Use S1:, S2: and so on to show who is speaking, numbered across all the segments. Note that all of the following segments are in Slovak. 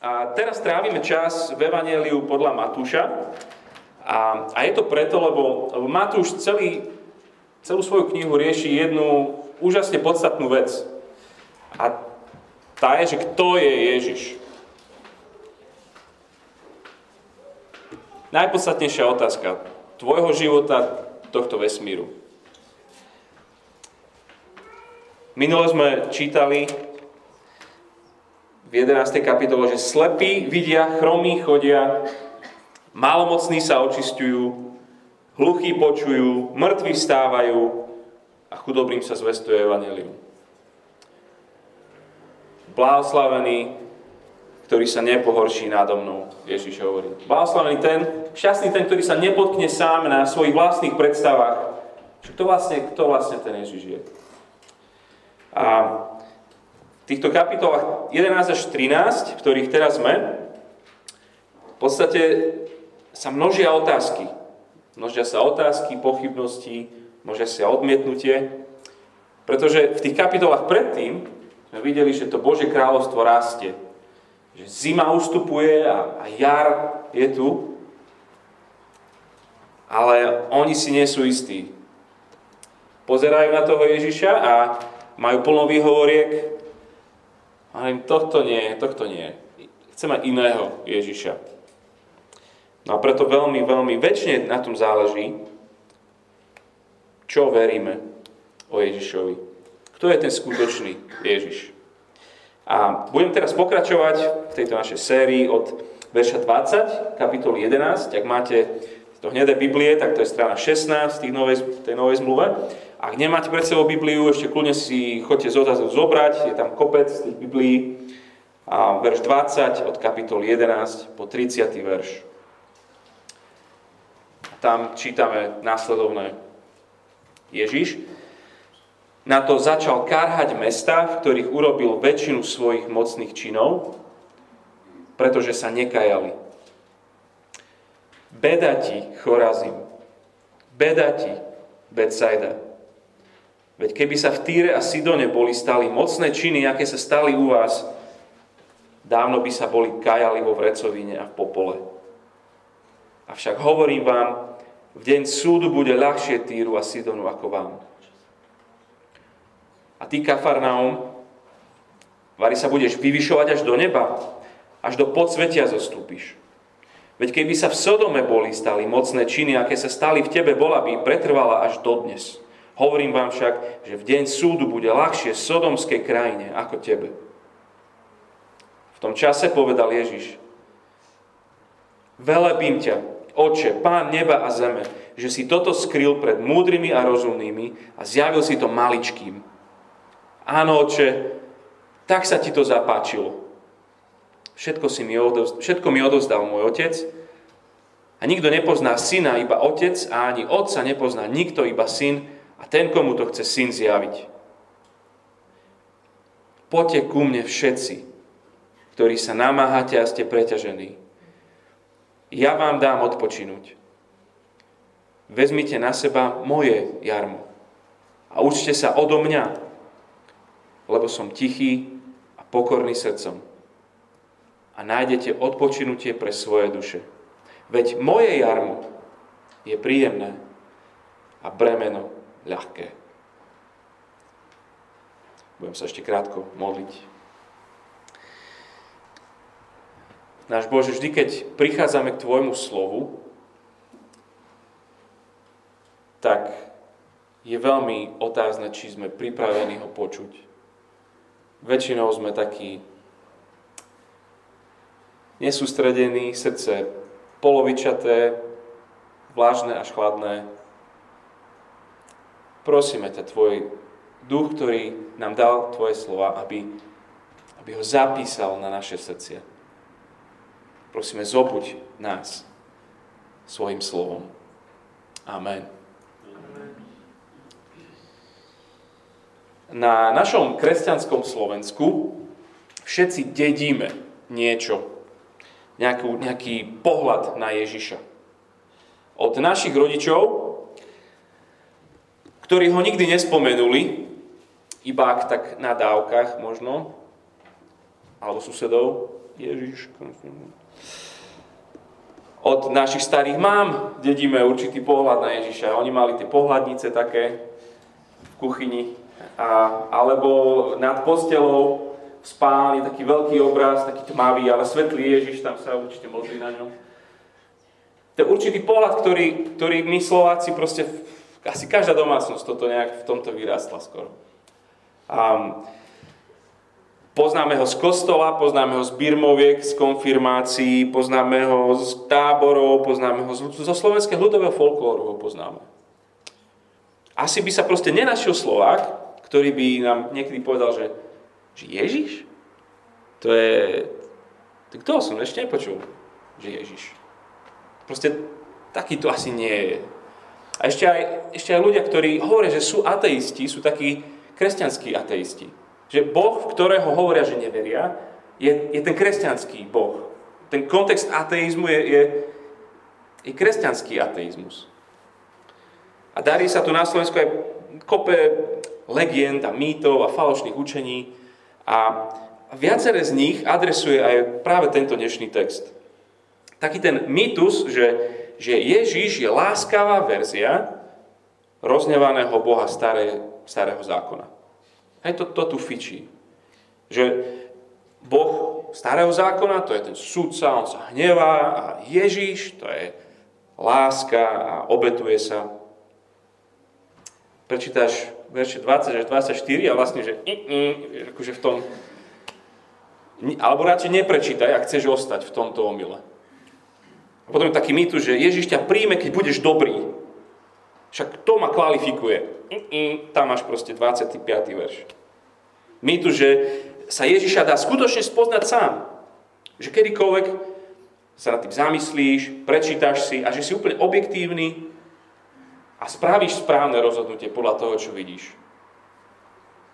S1: A teraz trávime čas v Evangeliu podľa Matúša. A, a je to preto, lebo, lebo Matúš celý, celú svoju knihu rieši jednu úžasne podstatnú vec. A tá je, že kto je Ježiš. Najpodstatnejšia otázka tvojho života, tohto vesmíru. Minule sme čítali v 11. kapitole, že slepí vidia, chromí chodia, malomocní sa očistujú, hluchí počujú, mŕtvi vstávajú a chudobrým sa zvestuje evanelium. Blahoslavený, ktorý sa nepohorší nádo mnou, Ježiš hovorí. Blahoslavený ten, šťastný ten, ktorý sa nepotkne sám na svojich vlastných predstavách. Kto vlastne, kto vlastne ten Ježiš je? A týchto kapitolách 11 až 13, v ktorých teraz sme, v podstate sa množia otázky. Množia sa otázky, pochybnosti, množia sa odmietnutie. Pretože v tých kapitolách predtým sme videli, že to Bože kráľovstvo rastie. Že zima ustupuje a, a jar je tu. Ale oni si nie sú istí. Pozerajú na toho Ježiša a majú plno výhovoriek. A im tohto nie, tohto nie. Chceme iného Ježiša. No a preto veľmi, veľmi väčšine na tom záleží, čo veríme o Ježišovi. Kto je ten skutočný Ježiš? A budem teraz pokračovať v tejto našej sérii od verša 20, kapitoly 11. Ak máte to hnedé Biblie, tak to je strana 16 tej novej, tej novej zmluve. Ak nemáte pred sebou Bibliu, ešte kľudne si chodte z otazu zobrať, je tam kopec tých Biblií. A verš 20 od kapitoly 11 po 30. verš. Tam čítame následovné. Ježiš na to začal karhať mesta, v ktorých urobil väčšinu svojich mocných činov, pretože sa nekajali. Beda ti, Chorazim. Beda ti, Betsaida. Veď keby sa v Týre a Sidone boli stali mocné činy, aké sa stali u vás, dávno by sa boli kajali vo vrecovine a v popole. Avšak hovorím vám, v deň súdu bude ľahšie Týru a Sidonu ako vám. A ty, Kafarnaum, vari sa budeš vyvyšovať až do neba, až do podsvetia zostúpiš. Veď keby sa v Sodome boli stali mocné činy, aké sa stali v tebe, bola by pretrvala až dodnes. Hovorím vám však, že v deň súdu bude ľahšie sodomskej krajine ako tebe. V tom čase povedal Ježiš, velebím ťa, oče, pán neba a zeme, že si toto skryl pred múdrymi a rozumnými a zjavil si to maličkým. Áno, oče, tak sa ti to zapáčilo. Všetko, si mi odovzdal, všetko mi odovzdal môj otec a nikto nepozná syna, iba otec a ani otca nepozná nikto, iba syn a ten, komu to chce syn zjaviť. Poďte ku mne všetci, ktorí sa namáhate a ste preťažení. Ja vám dám odpočinúť. Vezmite na seba moje jarmo a učte sa odo mňa, lebo som tichý a pokorný srdcom. A nájdete odpočinutie pre svoje duše. Veď moje jarmo je príjemné a bremeno ľahké. Budem sa ešte krátko modliť. Náš Bože, vždy, keď prichádzame k Tvojmu slovu, tak je veľmi otázne, či sme pripravení ho počuť. Väčšinou sme takí nesústredení, srdce polovičaté, vlážne až chladné, prosíme ťa, tvoj duch, ktorý nám dal tvoje slova, aby, aby ho zapísal na naše srdcia. Prosíme, zobuď nás svojim slovom. Amen. Na našom kresťanskom Slovensku všetci dedíme niečo, nejakú, nejaký pohľad na Ježiša. Od našich rodičov ktorí ho nikdy nespomenuli, iba ak tak na dávkach možno, alebo susedov. Ježiš. Od našich starých mám dedíme určitý pohľad na Ježiša. Oni mali tie pohľadnice také v kuchyni. A, alebo nad postelou v spálni taký veľký obraz, taký tmavý, ale svetlý Ježiš, tam sa určite modlí na ňom. To je určitý pohľad, ktorý, ktorý my Slováci proste, asi každá domácnosť toto nejak v tomto vyrástla skoro. A poznáme ho z kostola, poznáme ho z birmoviek, z konfirmácií, poznáme ho z táborov, poznáme ho zo slovenského ľudového folklóru ho poznáme. Asi by sa proste nenašiel Slovák, ktorý by nám niekedy povedal, že, že Ježiš? To je... Kto som ešte nepočul, že Ježiš. Proste taký to asi nie je. A ešte aj, ešte aj ľudia, ktorí hovoria, že sú ateisti, sú takí kresťanskí ateisti. Že Boh, v ktorého hovoria, že neveria, je, je ten kresťanský Boh. Ten kontext ateizmu je, je, je kresťanský ateizmus. A darí sa tu na Slovensku aj kope legend a mýtov a falošných učení. A viaceré z nich adresuje aj práve tento dnešný text taký ten mýtus, že, že Ježíš je láskavá verzia roznevaného Boha staré, starého zákona. Hej, to, to tu fičí. Že Boh starého zákona, to je ten súdca, on sa hnevá a Ježíš, to je láska a obetuje sa. Prečítaš verše 20 až 24 a vlastne, že akože v tom alebo radšej neprečítaj, ak chceš ostať v tomto omyle. A potom je taký mýtus, že Ježiš ťa príjme, keď budeš dobrý. Však to ma kvalifikuje. Tam máš proste 25. verš. Mýtus, že sa Ježiša dá skutočne spoznať sám. Že kedykoľvek sa nad tým zamyslíš, prečítaš si a že si úplne objektívny a spravíš správne rozhodnutie podľa toho, čo vidíš.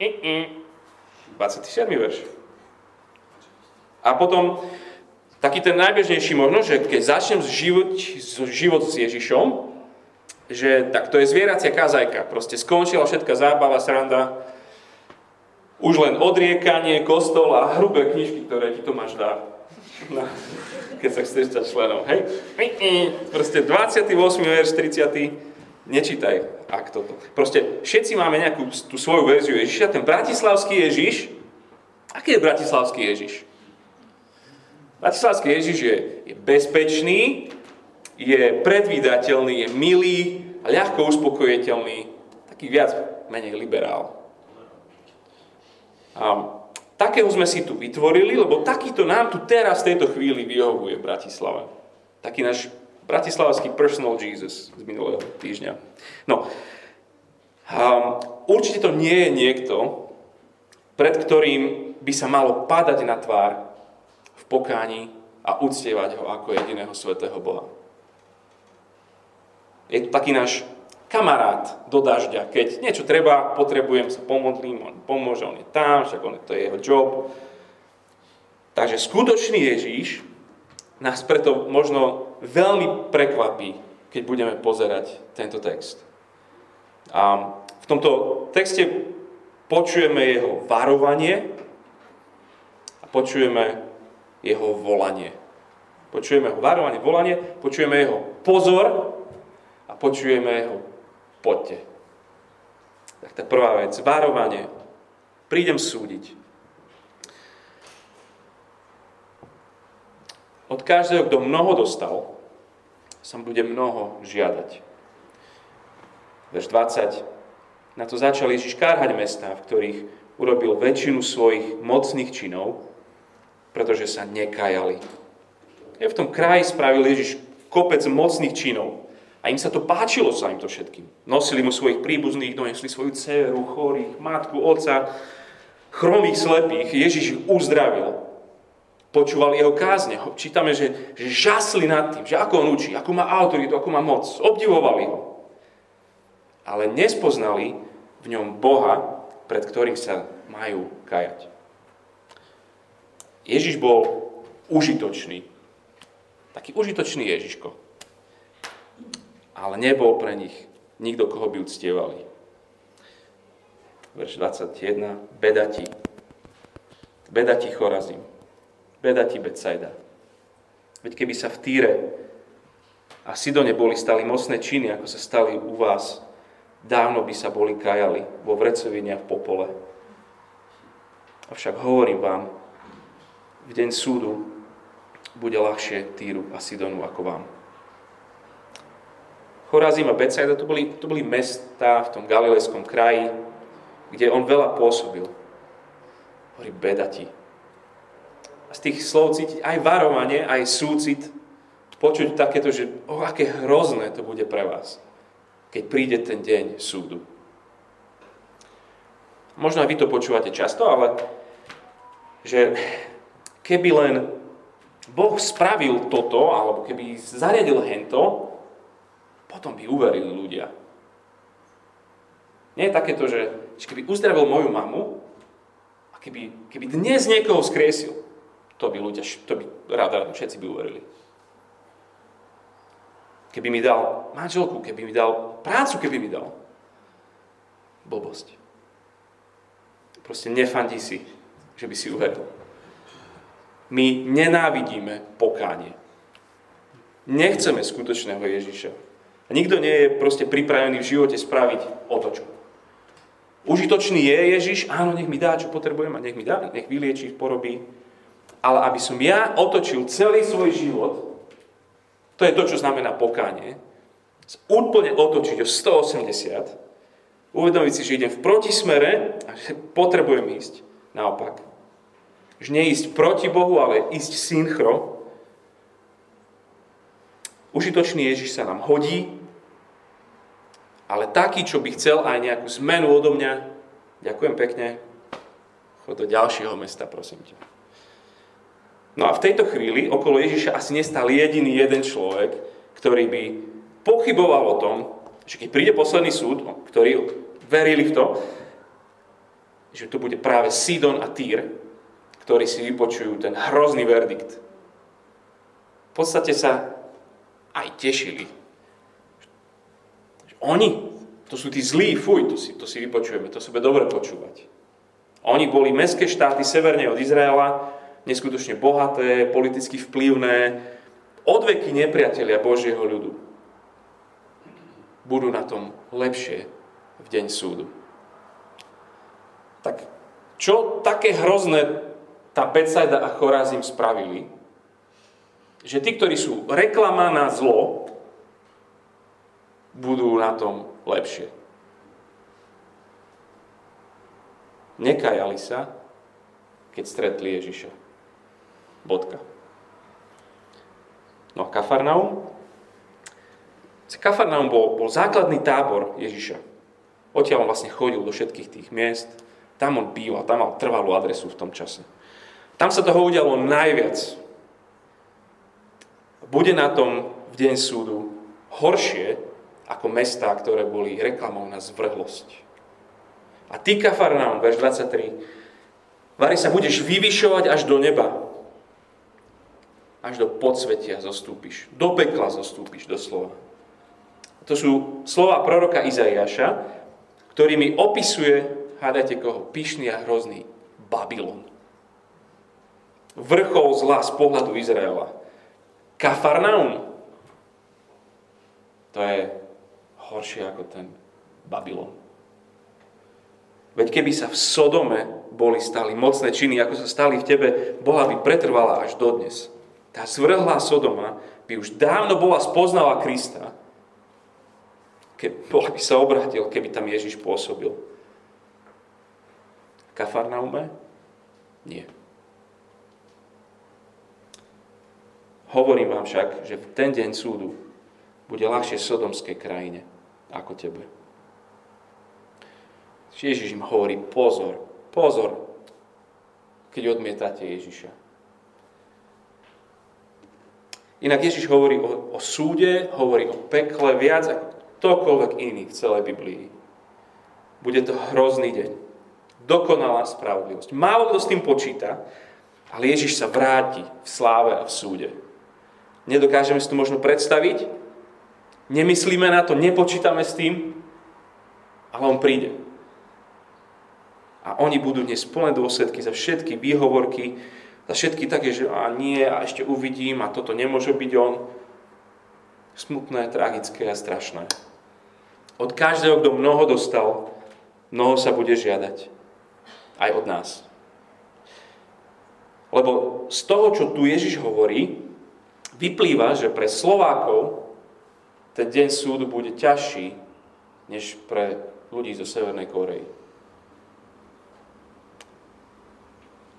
S1: 27. verš. A potom taký ten najbežnejší možno, že keď začnem život, život s Ježišom, že tak to je zvieracia kazajka. Proste skončila všetká zábava, sranda, už len odriekanie, kostol a hrubé knižky, ktoré ti Tomáš dá. No, keď sa chceš stať členom, hej? Proste 28. verš, 30. Nečítaj, ak toto. Proste všetci máme nejakú tú svoju verziu Ježiša. Ten bratislavský Ježiš, aký je bratislavský Ježiš? Bratislavský Ježiš je, je bezpečný, je predvídateľný, je milý a ľahko uspokojiteľný, taký viac menej liberál. A takého sme si tu vytvorili, lebo takýto nám tu teraz v tejto chvíli vyhovuje v Bratislave. Taký náš bratislavský personal Jesus z minulého týždňa. No, um, určite to nie je niekto, pred ktorým by sa malo padať na tvár pokáni a uctievať ho ako jediného svetého Boha. Je to taký náš kamarát do dažďa. Keď niečo treba, potrebujem sa pomodlím, on pomôže, on je tam, však on, to je jeho job. Takže skutočný Ježíš nás preto možno veľmi prekvapí, keď budeme pozerať tento text. A v tomto texte počujeme jeho varovanie a počujeme jeho volanie. Počujeme jeho varovanie, volanie, počujeme jeho pozor a počujeme jeho poďte. Tak tá prvá vec, varovanie. Prídem súdiť. Od každého, kto mnoho dostal, sa bude mnoho žiadať. Verš 20. Na to začal Ježiš kárhať mesta, v ktorých urobil väčšinu svojich mocných činov, pretože sa nekajali. Je v tom kraji spravil Ježiš kopec mocných činov. A im sa to páčilo sa im to všetkým. Nosili mu svojich príbuzných, donesli svoju dceru, chorých, matku, otca, chromých, slepých. Ježiš ich uzdravil. Počúvali jeho kázne. Čítame, že, že žasli nad tým, že ako on učí, ako má autoritu, ako má moc. Obdivovali ho. Ale nespoznali v ňom Boha, pred ktorým sa majú kajať. Ježiš bol užitočný. Taký užitočný Ježiško. Ale nebol pre nich nikto, koho by uctievali. Verš 21. Beda ti. Beda ti Chorazím. Beda ti, Betsaida. Veď keby sa v Týre a Sidone boli stali mocné činy, ako sa stali u vás, dávno by sa boli kajali vo vrecovine a v popole. Avšak hovorím vám, v deň súdu bude ľahšie Týru a Sidonu ako vám. Chorazím a Betsaida to boli, to boli mesta v tom galilejskom kraji, kde on veľa pôsobil. Hovorí, beda ti. A z tých slov cítiť aj varovanie, aj súcit, počuť takéto, že oh, aké hrozné to bude pre vás, keď príde ten deň súdu. Možno aj vy to počúvate často, ale že keby len Boh spravil toto, alebo keby zariadil hento, potom by uverili ľudia. Nie je takéto, že keby uzdravil moju mamu a keby, keby dnes niekoho skriesil, to by ľudia, to by ráda všetci by uverili. Keby mi dal manželku, keby mi dal prácu, keby mi dal. Blbosť. Proste nefandí si, že by si uveril. My nenávidíme pokánie. Nechceme skutočného Ježiša. A nikto nie je proste pripravený v živote spraviť otočku. Užitočný je Ježiš, áno, nech mi dá, čo potrebujem a nech mi dá, nech vylieči, porobí. Ale aby som ja otočil celý svoj život, to je to, čo znamená pokánie, úplne otočiť o 180, uvedomiť si, že idem v protismere a že potrebujem ísť naopak. Že neísť proti Bohu, ale ísť synchro. Užitočný Ježiš sa nám hodí, ale taký, čo by chcel aj nejakú zmenu odo mňa, ďakujem pekne, chod do ďalšieho mesta, prosím ťa. No a v tejto chvíli okolo Ježiša asi nestal jediný jeden človek, ktorý by pochyboval o tom, že keď príde posledný súd, ktorí verili v to, že tu bude práve Sidon a Týr, ktorí si vypočujú ten hrozný verdikt. V podstate sa aj tešili, oni, to sú tí zlí, fuj, to si, to si vypočujeme, to sa bude dobre počúvať. Oni boli mestské štáty severne od Izraela, neskutočne bohaté, politicky vplyvné, odveky nepriatelia Božieho ľudu. Budú na tom lepšie v deň súdu. Tak čo také hrozné tá Betsaida a Chorazim spravili, že tí, ktorí sú reklama na zlo, budú na tom lepšie. Nekajali sa, keď stretli Ježiša. Bodka. No a Kafarnaum? Kafarnaum bol, bol základný tábor Ježiša. Odtiaľ on vlastne chodil do všetkých tých miest. Tam on býval, tam mal trvalú adresu v tom čase. Tam sa toho udialo najviac. Bude na tom v deň súdu horšie, ako mestá, ktoré boli reklamou na zvrhlosť. A ty, Kafarnaum, verš 23, Vary sa budeš vyvyšovať až do neba. Až do podsvetia zostúpiš. Do pekla zostúpiš, doslova. To sú slova proroka Izaiáša, ktorými opisuje, hádajte koho, pyšný a hrozný Babylon. Vrchol zla z pohľadu Izraela. Kafarnaum, to je horšie ako ten Babylon. Veď keby sa v Sodome boli stali mocné činy, ako sa stali v tebe, bola by pretrvala až dodnes. Tá zvrhlá Sodoma by už dávno bola spoznala Krista, keď bola by sa obratil, keby tam Ježiš pôsobil. Kafarnaume? Nie. Hovorím vám však, že v ten deň súdu bude ľahšie sodomskej krajine ako tebe. Ježiš im hovorí, pozor, pozor, keď odmietate Ježiša. Inak Ježiš hovorí o, o súde, hovorí o pekle viac ako ktokoľvek iný v celej Biblii. Bude to hrozný deň. Dokonalá spravodlivosť. Málo kto s tým počíta, ale Ježiš sa vráti v sláve a v súde. Nedokážeme si to možno predstaviť, Nemyslíme na to, nepočítame s tým, ale on príde. A oni budú dnes plné dôsledky za všetky výhovorky, Za všetky také, že a nie, a ešte uvidím, a toto nemôže byť on. Smutné, tragické a strašné. Od každého, kto mnoho dostal, mnoho sa bude žiadať. Aj od nás. Lebo z toho, čo tu Ježiš hovorí, vyplýva, že pre Slovákov ten deň súdu bude ťažší, než pre ľudí zo Severnej Korei.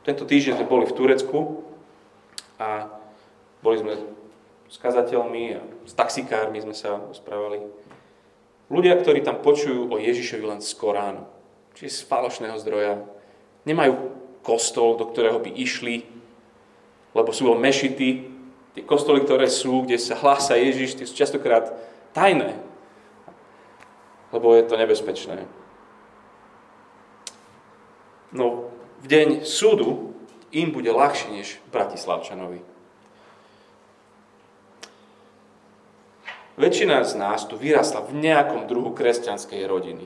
S1: Tento týždeň sme boli v Turecku a boli sme s kazateľmi a s taxikármi sme sa rozprávali. Ľudia, ktorí tam počujú o Ježišovi len z Koránu, čiže z falošného zdroja, nemajú kostol, do ktorého by išli, lebo sú len mešity. Tie kostoly, ktoré sú, kde sa hlása Ježiš, tie sú častokrát tajné, lebo je to nebezpečné. No, v deň súdu im bude ľahšie než Bratislavčanovi. Väčšina z nás tu vyrastla v nejakom druhu kresťanskej rodiny.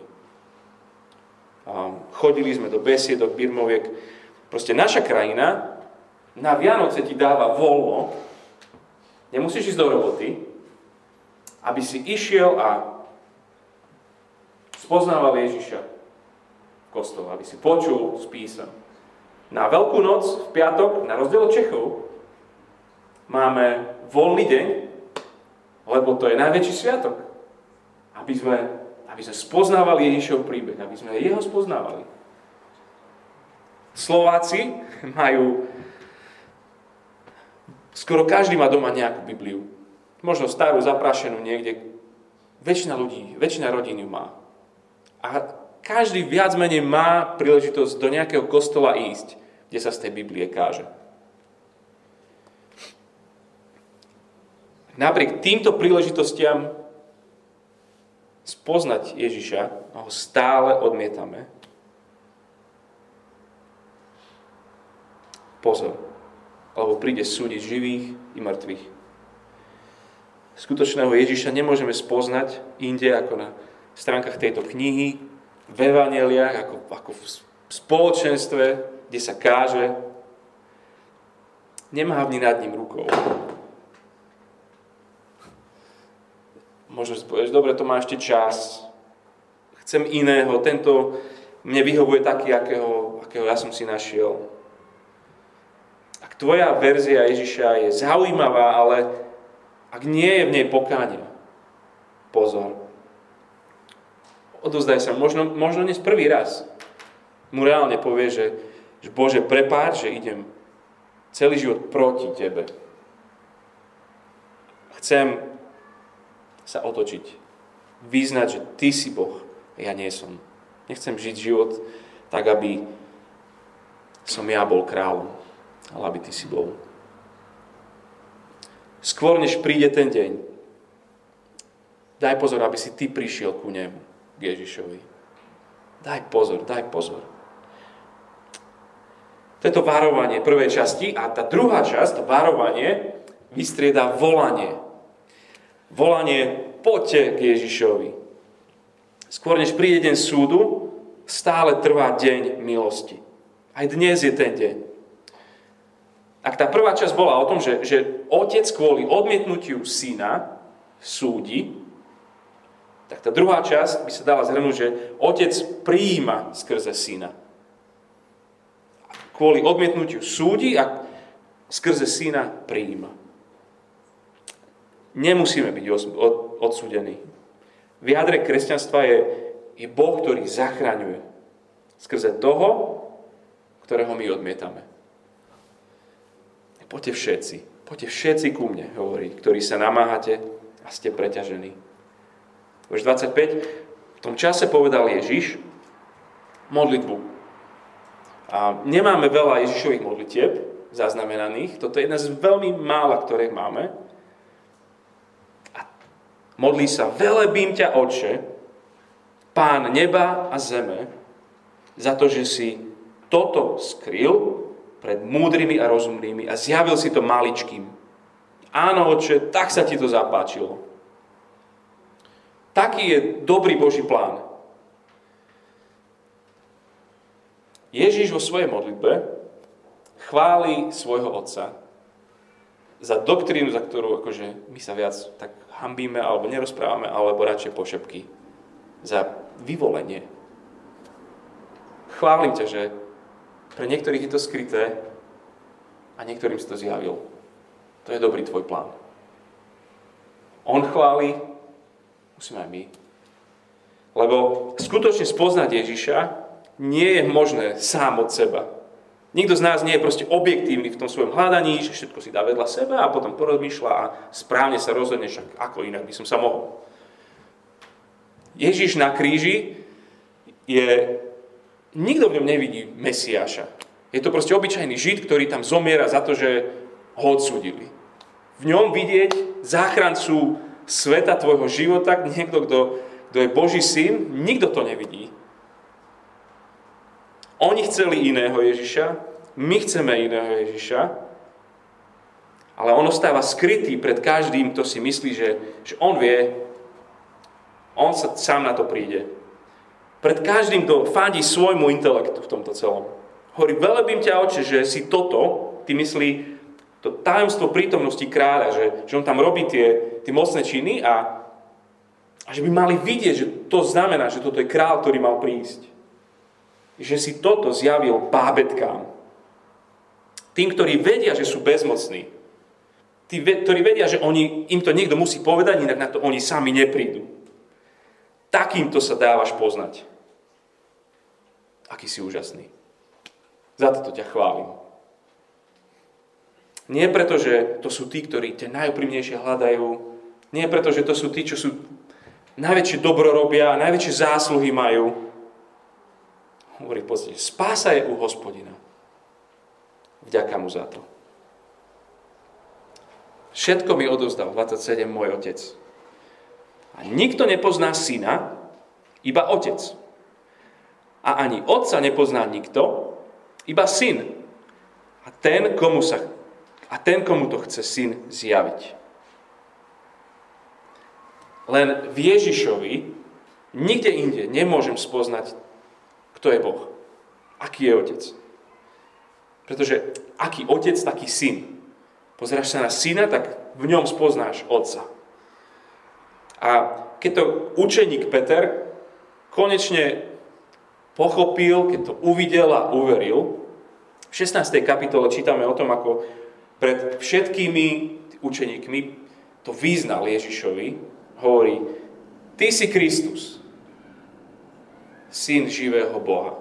S1: Chodili sme do besiedok, birmoviek. Proste naša krajina na Vianoce ti dáva voľno, nemusíš ísť do roboty, aby si išiel a spoznával Ježiša v kostole, aby si počul z písam. Na Veľkú noc, v piatok, na rozdiel od Čechov, máme voľný deň, lebo to je najväčší sviatok. Aby sme, aby sme spoznávali Ježišov príbeh, aby sme jeho spoznávali. Slováci majú, skoro každý má doma nejakú Bibliu. Možno starú, zaprašenú niekde. Väčšina ľudí, väčšina rodín ju má. A každý viac menej má príležitosť do nejakého kostola ísť, kde sa z tej Biblie káže. Napriek týmto príležitostiam spoznať Ježiša, ho stále odmietame. Pozor, lebo príde súdiť živých i mŕtvych. Skutočného Ježiša nemôžeme spoznať inde ako na stránkach tejto knihy, v evaneliách, ako, ako v spoločenstve, kde sa káže, nemávni nad ním rukou. Si povieš, dobre, to má ešte čas, chcem iného, tento mne vyhovuje taký, akého, akého ja som si našiel. Ak tvoja verzia Ježiša je zaujímavá, ale ak nie je v nej pokánie, pozor, odozdaj sa, možno, možno dnes prvý raz mu reálne povie, že, že Bože, prepáč, že idem celý život proti Tebe. Chcem sa otočiť, vyznať, že Ty si Boh, ja nie som. Nechcem žiť život tak, aby som ja bol kráľom, ale aby Ty si bol. Skôr, než príde ten deň, daj pozor, aby si Ty prišiel ku nemu k Ježišovi. Daj pozor, daj pozor. To je to varovanie prvej časti a tá druhá časť, to varovanie, vystrieda volanie. Volanie, poďte k Ježišovi. Skôr než príde deň súdu, stále trvá deň milosti. Aj dnes je ten deň. Ak tá prvá časť bola o tom, že, že otec kvôli odmietnutiu syna súdi, tak tá druhá časť by sa dala zhrnúť, že otec prijíma skrze syna. Kvôli odmietnutiu súdi a skrze syna prijíma. Nemusíme byť odsúdení. V jadre kresťanstva je, je Boh, ktorý zachraňuje. Skrze toho, ktorého my odmietame. Poďte všetci, poďte všetci ku mne, hovorí, ktorí sa namáhate a ste preťažení Verš 25. V tom čase povedal Ježiš modlitbu. A nemáme veľa Ježišových modlitieb zaznamenaných. Toto je jedna z veľmi mála, ktoré máme. Modlí sa, velebím ťa, Oče, Pán neba a zeme, za to, že si toto skryl pred múdrymi a rozumnými a zjavil si to maličkým. Áno, Oče, tak sa ti to zapáčilo. Taký je dobrý Boží plán. Ježíš vo svojej modlitbe chváli svojho otca za doktrínu, za ktorú akože my sa viac tak hambíme alebo nerozprávame, alebo radšej pošepky. Za vyvolenie. Chválim ťa, že pre niektorých je to skryté a niektorým si to zjavil. To je dobrý tvoj plán. On chváli, musíme aj my. Lebo skutočne spoznať Ježiša nie je možné sám od seba. Nikto z nás nie je proste objektívny v tom svojom hľadaní, že všetko si dá vedľa seba a potom porozmýšľa a správne sa rozhodne, však ako inak by som sa mohol. Ježiš na kríži je Nikto v ňom nevidí Mesiáša. Je to proste obyčajný Žid, ktorý tam zomiera za to, že ho odsudili. V ňom vidieť záchrancu sveta tvojho života, niekto, kto, kto je Boží syn, nikto to nevidí. Oni chceli iného Ježiša, my chceme iného Ježiša, ale on ostáva skrytý pred každým, kto si myslí, že, že on vie, on sa sám na to príde. Pred každým, kto fandí svojmu intelektu v tomto celom. Hovorí, velebím ťa, oče, že si toto, ty myslí, to tajomstvo prítomnosti kráľa, že, že on tam robí tie, tie mocné činy a, a že by mali vidieť, že to znamená, že toto je král, ktorý mal prísť. Že si toto zjavil bábetkám. Tým, ktorí vedia, že sú bezmocní. Tí, ktorí vedia, že oni, im to niekto musí povedať, inak na to oni sami neprídu. Takýmto sa dávaš poznať. Aký si úžasný. Za toto ťa chválim. Nie preto, že to sú tí, ktorí ťa najúprimnejšie hľadajú. Nie preto, že to sú tí, čo sú najväčšie dobro robia, najväčšie zásluhy majú. Hovorí v spása je u hospodina. Vďaka mu za to. Všetko mi odozdal, 27, môj otec. A nikto nepozná syna, iba otec. A ani otca nepozná nikto, iba syn. A ten, komu, sa, a ten, komu to chce syn zjaviť. Len v Ježišovi, nikde inde nemôžem spoznať, kto je Boh. Aký je otec. Pretože aký otec, taký syn. Pozráš sa na syna, tak v ňom spoznáš otca. A keď to učeník Peter konečne pochopil, keď to uvidel a uveril, v 16. kapitole čítame o tom, ako pred všetkými učeníkmi to význal Ježišovi, hovorí, ty si Kristus, syn živého Boha.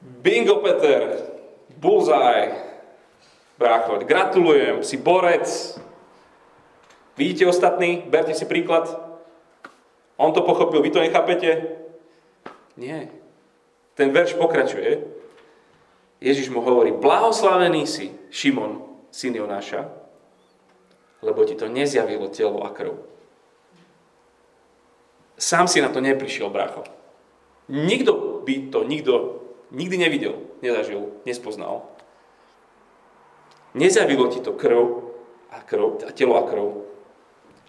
S1: Bingo, Peter, bullseye, brácho, gratulujem, si borec. Vidíte ostatní? Berte si príklad. On to pochopil, vy to nechápete? Nie. Ten verš pokračuje. Ježiš mu hovorí, blahoslavený si, Šimon, syn Jonáša, lebo ti to nezjavilo telo a krv. Sám si na to neprišiel, brácho. Nikto by to nikto nikdy nevidel, nezažil, nespoznal. Nezjavilo ti to krv a, krv, a telo a krv,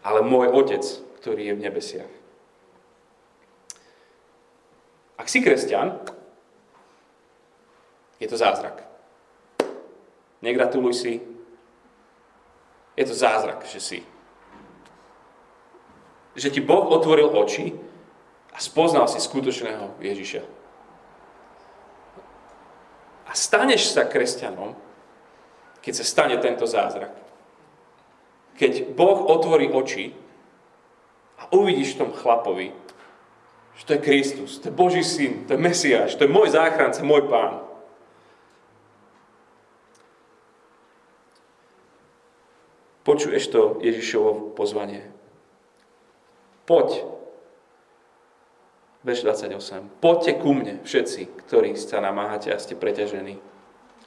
S1: ale môj Otec, ktorý je v nebesiach. Ak si kresťan, je to zázrak. Negratuluj si. Je to zázrak, že si. Že ti Boh otvoril oči a spoznal si skutočného Ježiša. A staneš sa kresťanom, keď sa stane tento zázrak. Keď Boh otvorí oči a uvidíš v tom chlapovi, že to je Kristus, to je Boží syn, to je Mesiáš, to je môj záchranca, môj pán. Počuješ to Ježišovo pozvanie. Poď. Verš 28. Poďte ku mne, všetci, ktorí sa namáhate a ste preťažení.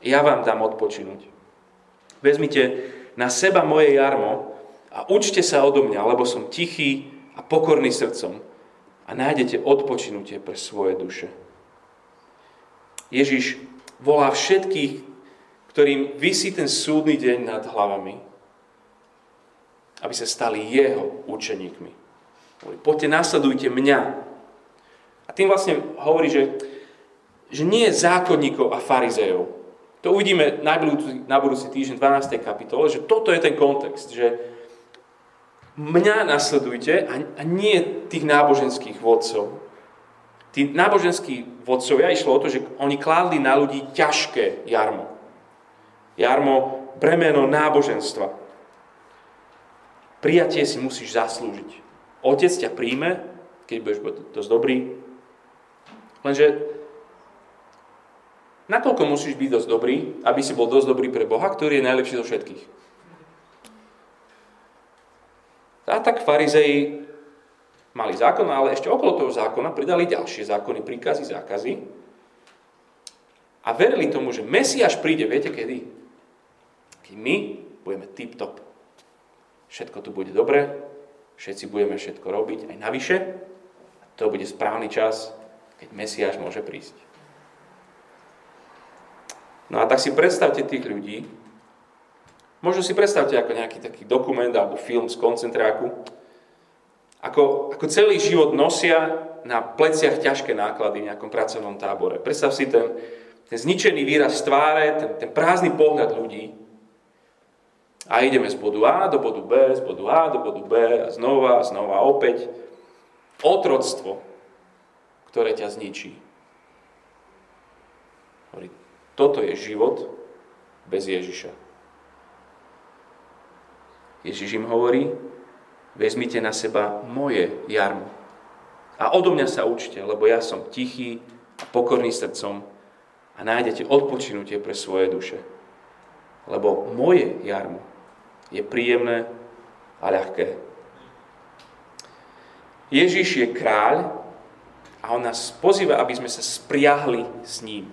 S1: Ja vám dám odpočinúť. Vezmite na seba moje jarmo a učte sa odo mňa, lebo som tichý a pokorný srdcom a nájdete odpočinutie pre svoje duše. Ježiš volá všetkých, ktorým vysí ten súdny deň nad hlavami, aby sa stali jeho učeníkmi. Poďte, nasledujte mňa. A tým vlastne hovorí, že, že nie zákonníkov a farizejov. To uvidíme na budúci, na budúci týždeň 12. kapitole, že toto je ten kontext, že mňa nasledujte a, a nie tých náboženských vodcov. Tí náboženskí vodcovia išlo o to, že oni kládli na ľudí ťažké jarmo. Jarmo bremeno náboženstva. Prijatie si musíš zaslúžiť. Otec ťa príjme, keď budeš dosť dobrý. Lenže nakoľko musíš byť dosť dobrý, aby si bol dosť dobrý pre Boha, ktorý je najlepší zo všetkých? A tak farizei mali zákon, ale ešte okolo toho zákona pridali ďalšie zákony, príkazy, zákazy. A verili tomu, že Mesiáš príde, viete kedy? Keď my budeme tip-top. Všetko tu bude dobre, všetci budeme všetko robiť aj navyše. A to bude správny čas, keď Mesiáš môže prísť. No a tak si predstavte tých ľudí, možno si predstavte ako nejaký taký dokument alebo film z koncentráku, ako, ako celý život nosia na pleciach ťažké náklady v nejakom pracovnom tábore. Predstav si ten, ten zničený výraz tváre, ten, ten prázdny pohľad ľudí. A ideme z bodu A do bodu B, z bodu A do bodu B a znova a znova opäť. Otroctvo, ktoré ťa zničí. Toto je život bez Ježiša. Ježiš im hovorí, vezmite na seba moje jarmo. A odo mňa sa učte, lebo ja som tichý a pokorný srdcom a nájdete odpočinutie pre svoje duše. Lebo moje jarmo je príjemné a ľahké. Ježiš je kráľ a on nás pozýva, aby sme sa spriahli s ním.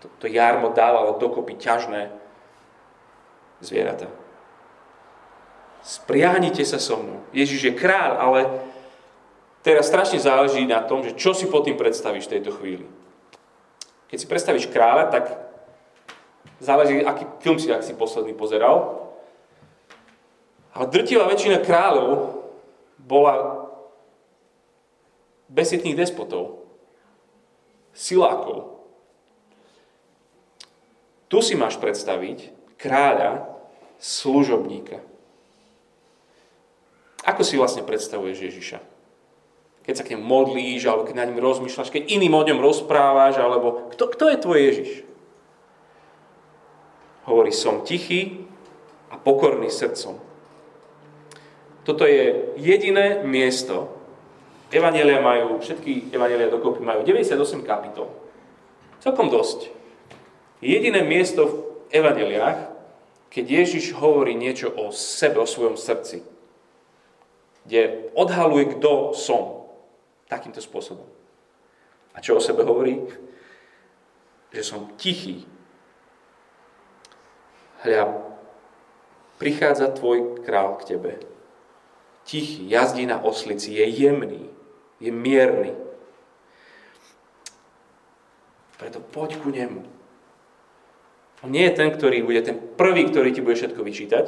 S1: To, jarmo dávalo dokopy ťažné zvieratá. Spriahnite sa so mnou. Ježiš je král, ale teraz strašne záleží na tom, že čo si pod tým predstavíš v tejto chvíli. Keď si predstavíš kráľa, tak záleží, aký film si, ak si posledný pozeral. A drtivá väčšina kráľov bola besitných despotov, silákov. Tu si máš predstaviť kráľa, služobníka. Ako si vlastne predstavuješ Ježiša? Keď sa k nemu modlíš, alebo keď na ním rozmýšľaš, keď iným o ňom rozprávaš, alebo kto, kto je tvoj Ježiš? Hovorí, som tichý a pokorný srdcom. Toto je jediné miesto, Evanelia majú, všetky Evanelia dokopy majú 98 kapitol. Celkom dosť. Jediné miesto v Evaneliách, keď Ježiš hovorí niečo o sebe, o svojom srdci kde odhaluje, kto som. Takýmto spôsobom. A čo o sebe hovorí? Že som tichý. Hľa, prichádza tvoj král k tebe. Tichý, jazdí na oslici, je jemný, je mierny. Preto poď ku nemu. On nie je ten, ktorý bude ten prvý, ktorý ti bude všetko vyčítať,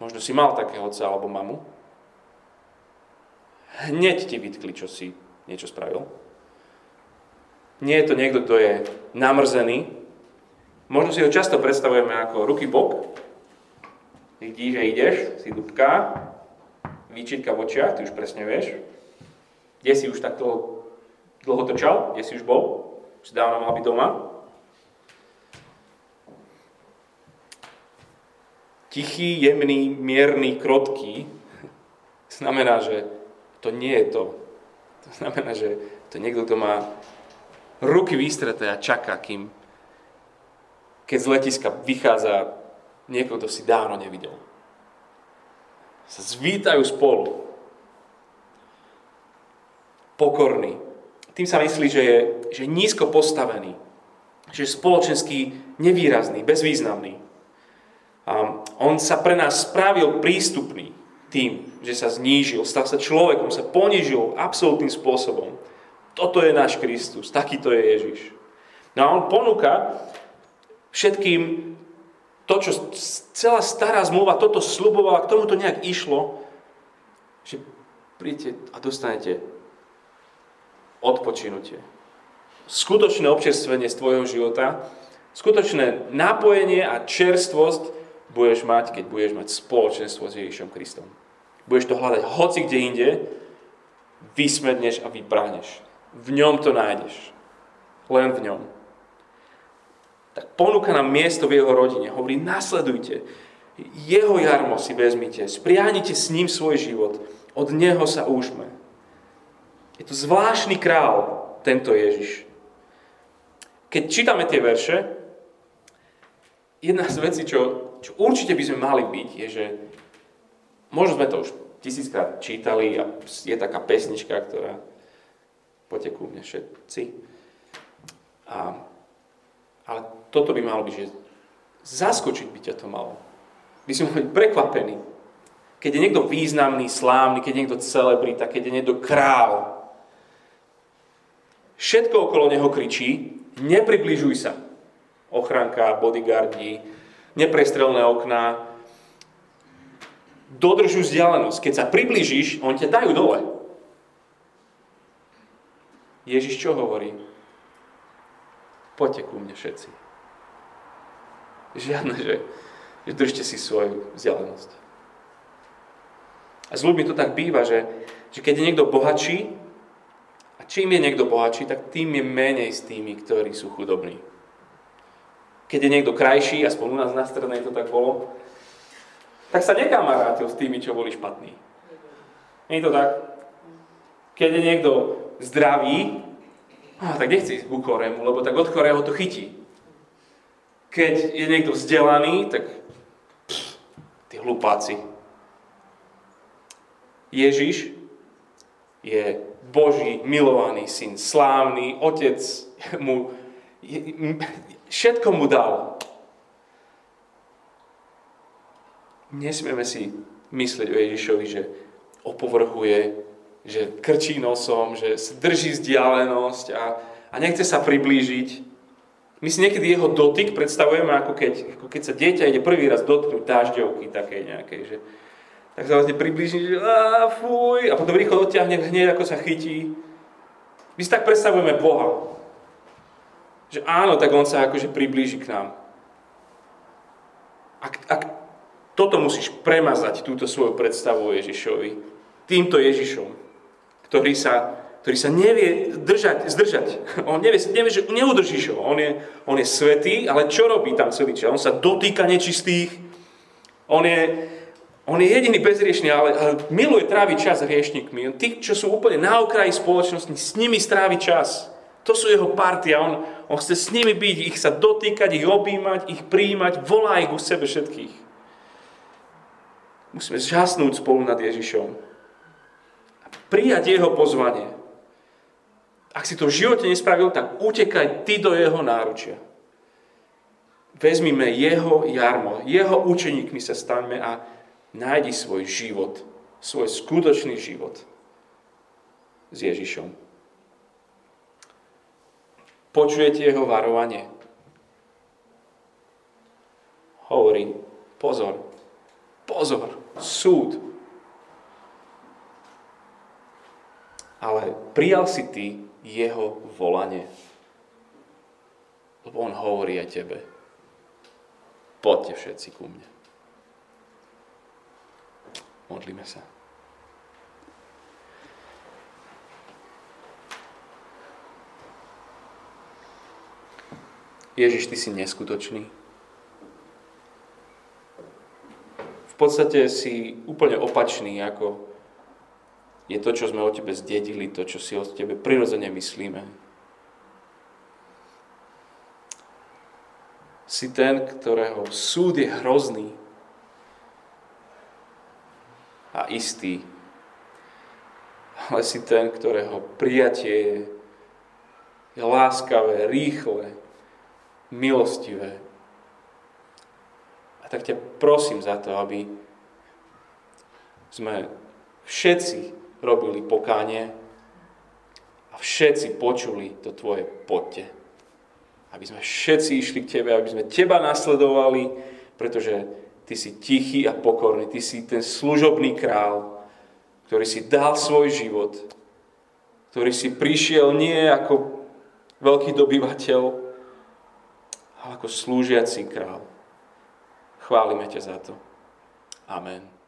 S1: Možno si mal takého otca alebo mamu. Hneď ti vytkli, čo si niečo spravil. Nie je to niekto, kto je namrzený. Možno si ho často predstavujeme ako ruky bok. Vidíš, že ideš, si dubká, výčitka v očiach, ty už presne vieš. Kde si už takto dlho točal? Kde si už bol? Už dávno mal byť doma? tichý, jemný, mierný, krotký, znamená, že to nie je to. To znamená, že to niekto, kto má ruky vystreté a čaká, kým keď z letiska vychádza niekoho, kto si dávno nevidel. Sa zvítajú spolu. Pokorný. Tým sa myslí, že je, že nízko postavený. Že je spoločenský nevýrazný, bezvýznamný. A on sa pre nás spravil prístupný tým, že sa znížil, stal sa človekom, sa ponižil absolútnym spôsobom. Toto je náš Kristus, takýto je Ježiš. No a on ponúka všetkým to, čo celá stará zmluva toto slubovala, k tomu to nejak išlo, že príďte a dostanete odpočinutie. skutočné občerstvenie z tvojho života, skutočné napojenie a čerstvosť budeš mať, keď budeš mať spoločenstvo s Ježišom Kristom. Budeš to hľadať hoci kde inde, vysmedneš a vyprahneš. V ňom to nájdeš. Len v ňom. Tak ponúka nám miesto v jeho rodine. Hovorí, nasledujte. Jeho jarmo si vezmite. Spriahnite s ním svoj život. Od neho sa úžme. Je to zvláštny král, tento Ježiš. Keď čítame tie verše, jedna z vecí, čo, čo určite by sme mali byť, je, že možno sme to už tisíckrát čítali a je taká pesnička, ktorá potekú mne všetci. A, toto by malo byť, že zaskočiť by ťa to malo. By si mohli byť prekvapený. Keď je niekto významný, slávny, keď je niekto celebrita, keď je niekto král, všetko okolo neho kričí, nepribližuj sa. Ochranka, bodyguardi, neprestrelné okná. Dodržuj vzdialenosť. Keď sa približíš, on ťa dajú dole. Ježiš čo hovorí? Poďte ku mne všetci. Žiadne, že, že držte si svoju vzdialenosť. A s ľuďmi to tak býva, že, že keď je niekto bohatší, čím je niekto bohatší, tak tým je menej s tými, ktorí sú chudobní. Keď je niekto krajší, aspoň u nás na strednej to tak bolo, tak sa nekamarátil s tými, čo boli špatní. Nie je to tak? Keď je niekto zdravý, tak nechci ku chorému, lebo tak od chorého to chytí. Keď je niekto vzdelaný, tak pff, tí hlupáci. Ježiš je Boží milovaný syn, slávny, otec mu, všetko mu dal. Nesmieme si myslieť o Ježišovi, že opovrhuje, že krčí nosom, že drží vzdialenosť a, a nechce sa priblížiť. My si niekedy jeho dotyk predstavujeme, ako keď, ako keď sa dieťa ide prvý raz dotknúť dažďovky takej nejakej, že, tak sa vlastne približí, že á, fuj, a potom rýchlo odtiahne hneď, ako sa chytí. My si tak predstavujeme Boha. Že áno, tak on sa akože priblíži k nám. Ak, ak toto musíš premazať, túto svoju predstavu o Ježišovi, týmto Ježišom, ktorý sa, ktorý sa nevie držať, zdržať. On nevie, nevie že neudržíš ho. On je, on je svetý, ale čo robí tam celý čas? On sa dotýka nečistých. On je, on je jediný bezriešný, ale, ale miluje tráviť čas s hriešnikmi. Tí, čo sú úplne na okraji spoločnosti, s nimi strávi čas. To sú jeho partia. On, on chce s nimi byť, ich sa dotýkať, ich objímať, ich príjmať, volá ich u sebe všetkých. Musíme zžasnúť spolu nad Ježišom. A prijať jeho pozvanie. Ak si to v živote nespravil, tak utekaj ty do jeho náručia. Vezmime jeho jarmo, jeho učeníkmi sa staňme a nájdi svoj život, svoj skutočný život s Ježišom. Počujete jeho varovanie? Hovorí, pozor, pozor, súd. Ale prijal si ty jeho volanie. Lebo on hovorí aj tebe. Poďte všetci ku mne. Modlíme sa. Ježiš, Ty si neskutočný. V podstate si úplne opačný, ako je to, čo sme o Tebe zdedili, to, čo si o Tebe prirodzene myslíme. Si ten, ktorého súd je hrozný, a istý, ale si ten, ktorého prijatie je, láskavé, rýchle, milostivé. A tak ťa prosím za to, aby sme všetci robili pokánie a všetci počuli to tvoje poďte. Aby sme všetci išli k tebe, aby sme teba nasledovali, pretože Ty si tichý a pokorný, ty si ten služobný král, ktorý si dal svoj život, ktorý si prišiel nie ako veľký dobyvateľ, ale ako slúžiaci král. Chválime ťa za to. Amen.